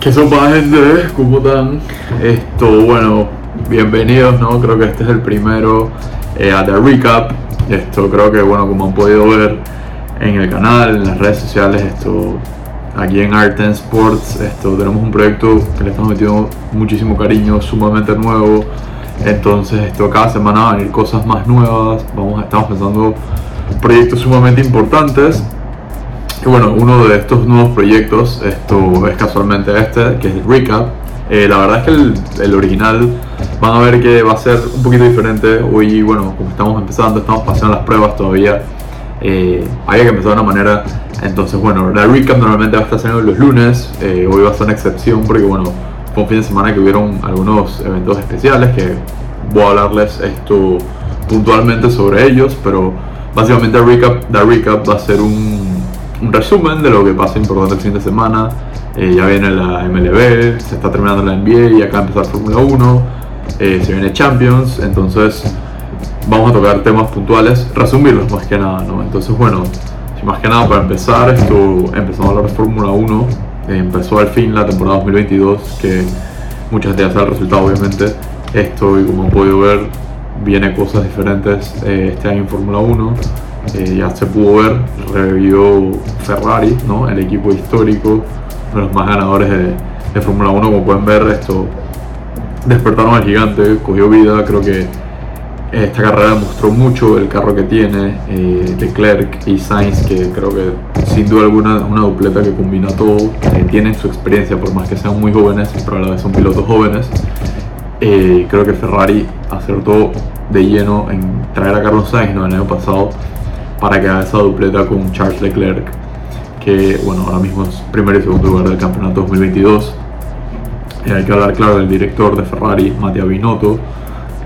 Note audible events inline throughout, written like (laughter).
¿Qué sopa gente? ¿Cómo están? Esto, bueno, bienvenidos, ¿no? Creo que este es el primero eh, a The Recap. Esto creo que, bueno, como han podido ver en el canal, en las redes sociales, esto, aquí en Art and Sports, esto, tenemos un proyecto que le estamos metiendo muchísimo cariño, sumamente nuevo. Entonces, esto, cada semana van a venir cosas más nuevas. Vamos, estamos pensando proyectos sumamente importantes. Y bueno, uno de estos nuevos proyectos, esto es casualmente este, que es el Recap. Eh, la verdad es que el, el, original van a ver que va a ser un poquito diferente. Hoy, bueno, como estamos empezando, estamos pasando las pruebas todavía. Eh, había que empezar de una manera. Entonces, bueno, la Recap normalmente va a estar saliendo los lunes. Eh, hoy va a ser una excepción porque, bueno, fue un fin de semana que hubieron algunos eventos especiales que voy a hablarles esto puntualmente sobre ellos. Pero básicamente, la Recap, la recap va a ser un un resumen de lo que pasa importante el fin de semana. Eh, ya viene la MLB, se está terminando la NBA y acá empezar Fórmula 1, eh, se viene Champions, entonces vamos a tocar temas puntuales, resumirlos más que nada, ¿no? Entonces, bueno, más que nada para empezar, esto empezamos a hablar de Fórmula 1, eh, empezó al fin la temporada 2022, que muchas sabe el resultado, obviamente. Esto, y como han podido ver, viene cosas diferentes este año en Fórmula 1. Eh, ya se pudo ver, revivió Ferrari, ¿no? el equipo histórico, uno de los más ganadores de, de Fórmula 1, como pueden ver, esto despertaron al gigante, cogió vida, creo que esta carrera demostró mucho el carro que tiene, eh, Leclerc y Sainz, que creo que sin duda alguna es una dupleta que combina todo, tienen su experiencia, por más que sean muy jóvenes, pero a la vez son pilotos jóvenes. Eh, creo que Ferrari acertó de lleno en traer a Carlos Sainz ¿no? el año pasado para que haga esa dupleta con Charles Leclerc, que bueno, ahora mismo es primero y segundo lugar del campeonato 2022. Y hay que hablar, claro, del director de Ferrari, Matteo Binotto,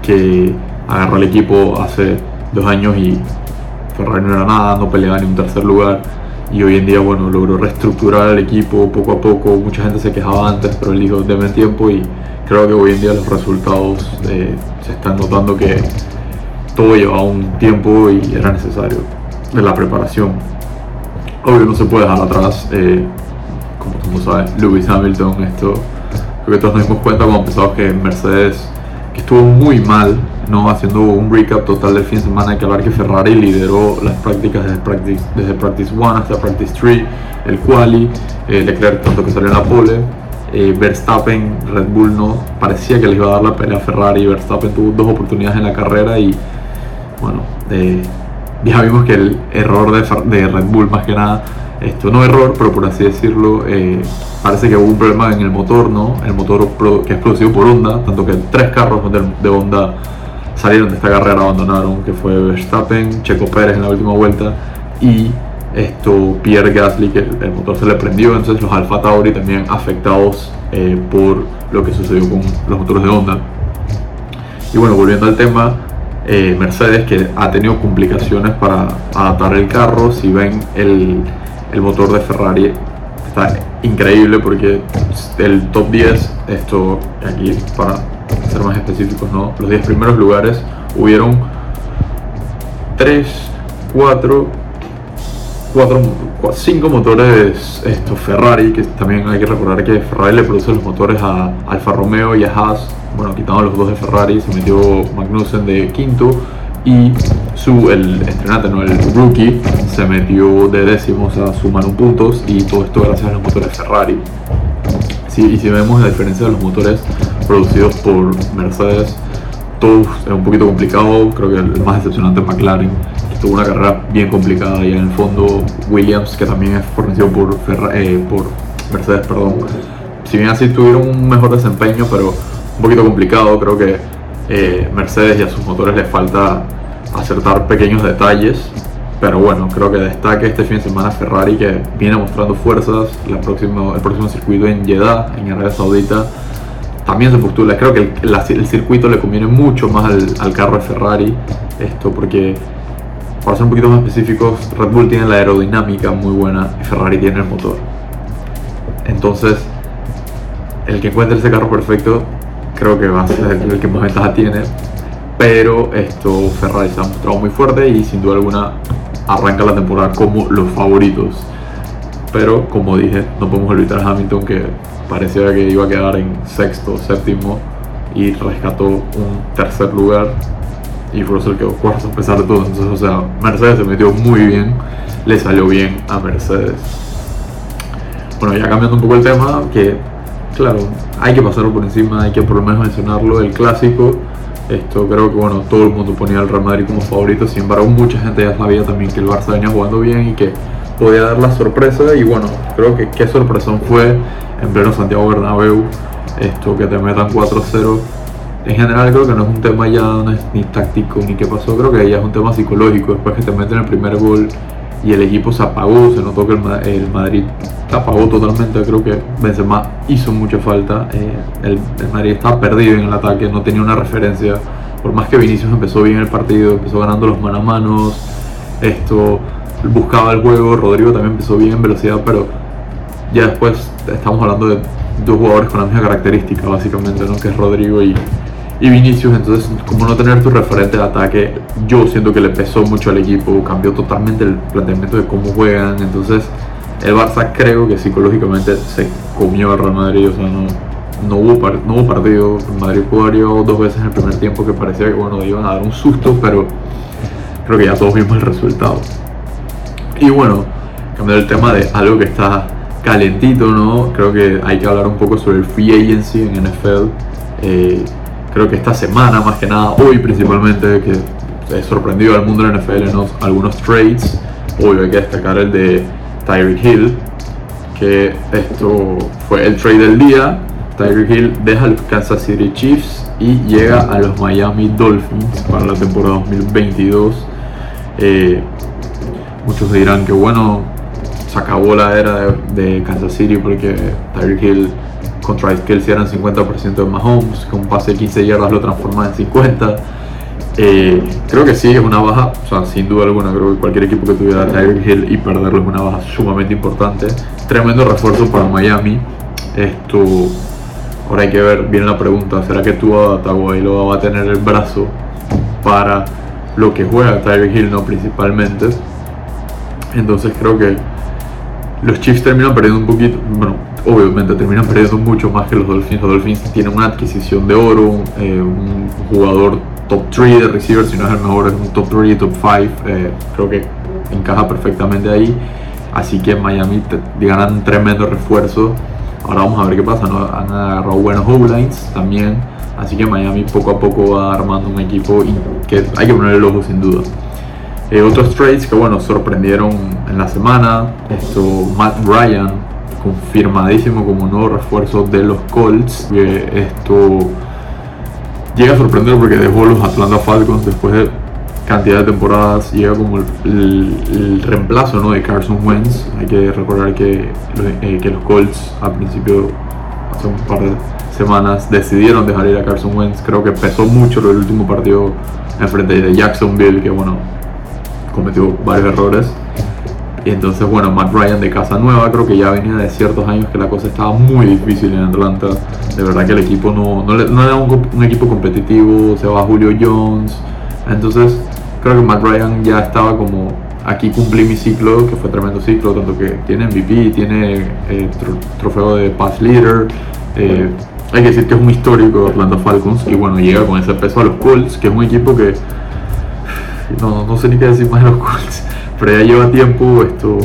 que agarró el equipo hace dos años y Ferrari no era nada, no peleaba ni un tercer lugar. Y hoy en día, bueno, logró reestructurar el equipo poco a poco. Mucha gente se quejaba antes, pero él dijo, deme tiempo y creo que hoy en día los resultados eh, se están notando que todo llevaba un tiempo y era necesario de la preparación. Obvio no se puede dejar atrás, eh, como tú sabes, Lewis Hamilton, esto, creo que todos nos dimos cuenta cuando empezamos que Mercedes, que estuvo muy mal, no haciendo un recap total del fin de semana, que hablar que Ferrari lideró las prácticas desde Practice, desde practice 1 hasta Practice 3, el quali, eh, Leclerc tanto que salió en la pole, eh, Verstappen, Red Bull no, parecía que le iba a dar la pelea a Ferrari, Verstappen tuvo dos oportunidades en la carrera y bueno, eh, ya vimos que el error de, Red Bull más que nada, esto no error, pero por así decirlo, eh, parece que hubo un problema en el motor, ¿no? El motor que es producido por Honda, tanto que tres carros de, Honda salieron de esta carrera, abandonaron, que fue Verstappen, Checo Pérez en la última vuelta y esto Pierre Gasly, que el motor se le prendió, entonces los Alfa Tauri también afectados eh, por lo que sucedió con los motores de Honda. Y bueno, volviendo al tema, eh, Mercedes que ha tenido complicaciones para adaptar el carro. Si ven el, el, motor de Ferrari está increíble porque el top 10, esto aquí para ser más específicos, ¿no? los 10 primeros lugares hubieron 3, 4, 4, 5 motores estos Ferrari, que también hay que recordar que Ferrari le produce los motores a Alfa Romeo y a Haas bueno, quitaban los dos de Ferrari, se metió Magnussen de quinto y su, el estrenante, no el rookie, se metió de décimo, o sea, sumaron puntos y todo esto gracias a los motores Ferrari. Sí, y si vemos la diferencia de los motores producidos por Mercedes, todo es un poquito complicado, creo que el más decepcionante es McLaren, que tuvo una carrera bien complicada y en el fondo Williams, que también es fornecido por, eh, por Mercedes, perdón. Si bien así tuvieron un mejor desempeño, pero un poquito complicado. Creo que eh, Mercedes y a sus motores les falta acertar pequeños detalles. Pero bueno, creo que destaque este fin de semana Ferrari que viene mostrando fuerzas. La próxima, el próximo circuito en Jeddah, en Arabia Saudita, también se postula. Creo que el, circuito le conviene mucho más al, carro de Ferrari. Esto porque, para ser un poquito más específicos, Red Bull tiene la aerodinámica muy buena y Ferrari tiene el motor. Entonces, el que encuentre ese carro perfecto creo que va a ser el que más ventaja tiene. Pero esto Ferrari se ha mostrado muy fuerte y sin duda alguna arranca la temporada como los favoritos. Pero como dije, no podemos olvidar a Hamilton que parecía que iba a quedar en sexto, séptimo y rescató un tercer lugar y Russell quedó cuarto a pesar de todo. Entonces, o sea, Mercedes se metió muy bien, le salió bien a Mercedes. Bueno, ya cambiando un poco el tema, que claro, hay que pasarlo por encima, hay que por lo menos mencionarlo, el clásico. Esto creo que bueno, todo el mundo ponía al Real Madrid como favorito, sin embargo mucha gente ya sabía también que el Barça venía jugando bien y que podía dar la sorpresa y bueno, creo que qué sorpresón fue en pleno Santiago Bernabéu, esto que te metan 4-0. En general creo que no es un tema ya ni táctico ni qué pasó, creo que ya es un tema psicológico, después que te meten el primer gol y el equipo se apagó, se notó que el, Madrid se apagó totalmente, creo que Benzema hizo mucha falta, eh, el, Madrid estaba perdido en el ataque, no tenía una referencia, por más que Vinicius empezó bien el partido, empezó ganando los mano a manos, esto buscaba el juego, Rodrigo también empezó bien en velocidad, pero ya después estamos hablando de dos jugadores con la misma característica básicamente, ¿no? que es Rodrigo y, y Vinicius, entonces como no tener tu referente de ataque, yo siento que le pesó mucho al equipo, cambió totalmente el planteamiento de cómo juegan, entonces el Barça creo que psicológicamente se comió al Real Madrid, o sea, no, no, hubo, no hubo partido, Madrid jugó dos veces en el primer tiempo que parecía que bueno, iban a dar un susto, pero creo que ya todos vimos el resultado. Y bueno, cambiando el tema de algo que está calentito, ¿no? Creo que hay que hablar un poco sobre el free agency en NFL. Eh, creo que esta semana, más que nada, hoy principalmente, que he sorprendido al mundo de NFL en algunos trades. Hoy hay que destacar el de Tyreek Hill, que esto fue el trade del día. Tyreek Hill deja los Kansas City Chiefs y llega a los Miami Dolphins para la temporada 2022. Eh, muchos dirán que bueno, se acabó la era de, Kansas City porque Tyreek Hill contra Kelsey eran 50% de Mahomes, con un pase de 15 yardas lo transforma en 50. Eh, creo que sí, es una baja, o sea, sin duda alguna, creo que cualquier equipo que tuviera Tyreek Hill y perderlo es una baja sumamente importante. Tremendo refuerzo para Miami. Esto, ahora hay que ver bien la pregunta, ¿será que tú Tagovailoa va a tener el brazo para lo que juega Tyreek Hill, no principalmente? Entonces creo que los Chiefs terminan perdiendo un poquito, bueno, obviamente terminan perdiendo mucho más que los Dolphins. Los Dolphins tienen una adquisición de oro, eh, un jugador top 3 de receivers, si no es el mejor, es un top 3, top 5. Eh, creo que encaja perfectamente ahí. Así que Miami ganan un tremendo refuerzo. Ahora vamos a ver qué pasa. ¿no? Han agarrado buenos O-lines también. Así que Miami poco a poco va armando un equipo que hay que poner el ojo sin duda. Eh, otros trades que bueno sorprendieron en la semana. Esto Matt Ryan confirmadísimo como nuevo refuerzo de los Colts. esto llega a sorprender porque dejó los Atlanta Falcons después de cantidad de temporadas. Llega como el, reemplazo ¿no? de Carson Wentz. Hay que recordar que, eh, que los Colts al principio, hace un par de semanas, decidieron dejar ir a Carson Wentz. Creo que pesó mucho el último partido en frente de Jacksonville, que bueno, cometió varios errores. Y entonces, bueno, Matt Ryan de casa nueva, creo que ya venía de ciertos años que la cosa estaba muy difícil en Atlanta. De verdad que el equipo no, no, era un, equipo competitivo, se va Julio Jones. Entonces, creo que Matt Ryan ya estaba como, aquí cumplí mi ciclo, que fue tremendo ciclo, tanto que tiene MVP, tiene eh, trofeo de Pass Leader. Eh, hay que decir que es un histórico Atlanta Falcons y bueno, llega con ese peso a los Colts, que es un equipo que no, no sé ni qué decir más de los Colts, pero ya lleva tiempo esto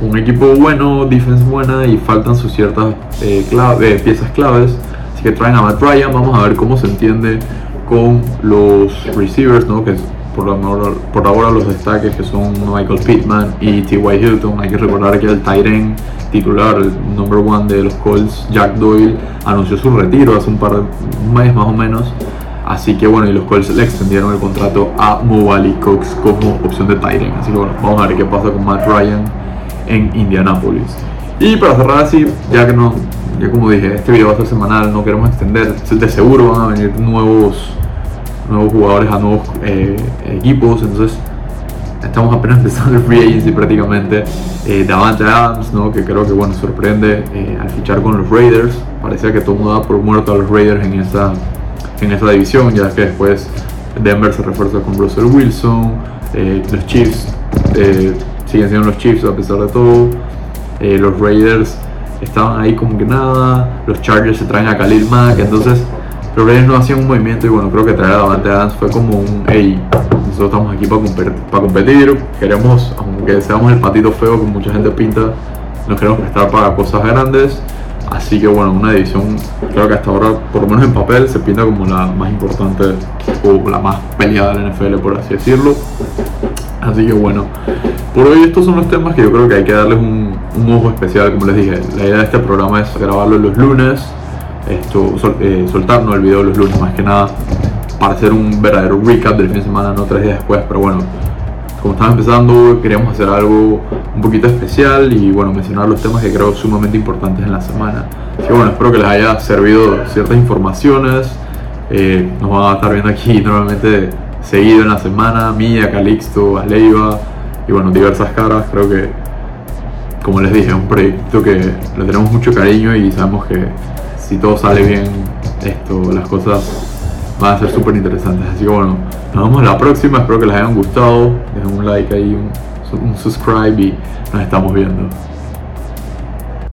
un equipo bueno, defense buena y faltan sus ciertas eh, eh, piezas claves. Así que traen a Matt Ryan, vamos a ver cómo se entiende con los receivers, ¿no? que por, ahora, por ahora los destaques que son Michael Pittman y T.Y. Hilton. Hay que recordar que el Tyren titular, el number one de los Colts, Jack Doyle, anunció su retiro hace un par de un mes más o menos. Así que bueno, y los Colts le extendieron el contrato a Mobali Cox como opción de Tyrant. Así que bueno, vamos a ver qué pasa con Matt Ryan en Indianapolis. Y para cerrar así, ya que no, ya como dije, este video va a ser semanal, no queremos extender, de seguro van a venir nuevos, nuevos jugadores a nuevos eh, equipos, entonces estamos apenas (laughs) empezando el free agency prácticamente. Eh, Davante Adams, ¿no? que creo que bueno, sorprende eh, al fichar con los Raiders. Parecía que todo mundo daba por muerto a los Raiders en esa en esa división, ya que después Denver se refuerza con Russell Wilson, eh, los Chiefs eh, siguen siendo los Chiefs a pesar de todo. eh, los Raiders estaban ahí como que nada, los Chargers se traen a Khalil Mack, entonces los Raiders no hacían un movimiento y bueno, creo que traer a Davante Adams fue como un, hey, nosotros estamos aquí para competir, queremos, aunque seamos el patito feo que mucha gente pinta, nos queremos prestar para cosas grandes. Así que bueno, una edición creo que hasta ahora, por lo menos en papel, se pinta como la más importante o la más peleada de la NFL, por así decirlo. Así que bueno, por hoy estos son los temas que yo creo que hay que darles un, ojo especial, como les dije. La idea de este programa es grabarlo los lunes, esto, eh, soltarnos el video los lunes más que nada, para hacer un verdadero recap del fin de semana, no tres días después, pero bueno, como estaba empezando, queríamos hacer algo un poquito especial y bueno, mencionar los temas que creo sumamente importantes en la semana. Así que bueno, espero que les haya servido ciertas informaciones. Eh, nos van a estar viendo aquí (laughs) normalmente seguido en la semana, Mía, Calixto, Aleiva y bueno, diversas caras. Creo que, como les dije, es un proyecto que le tenemos mucho cariño y sabemos que si todo sale bien, esto, las cosas van a ser súper interesantes. Así que bueno, nos vemos la próxima. Espero que les hayan gustado. Dejen un like ahí, un, un subscribe y nos estamos viendo.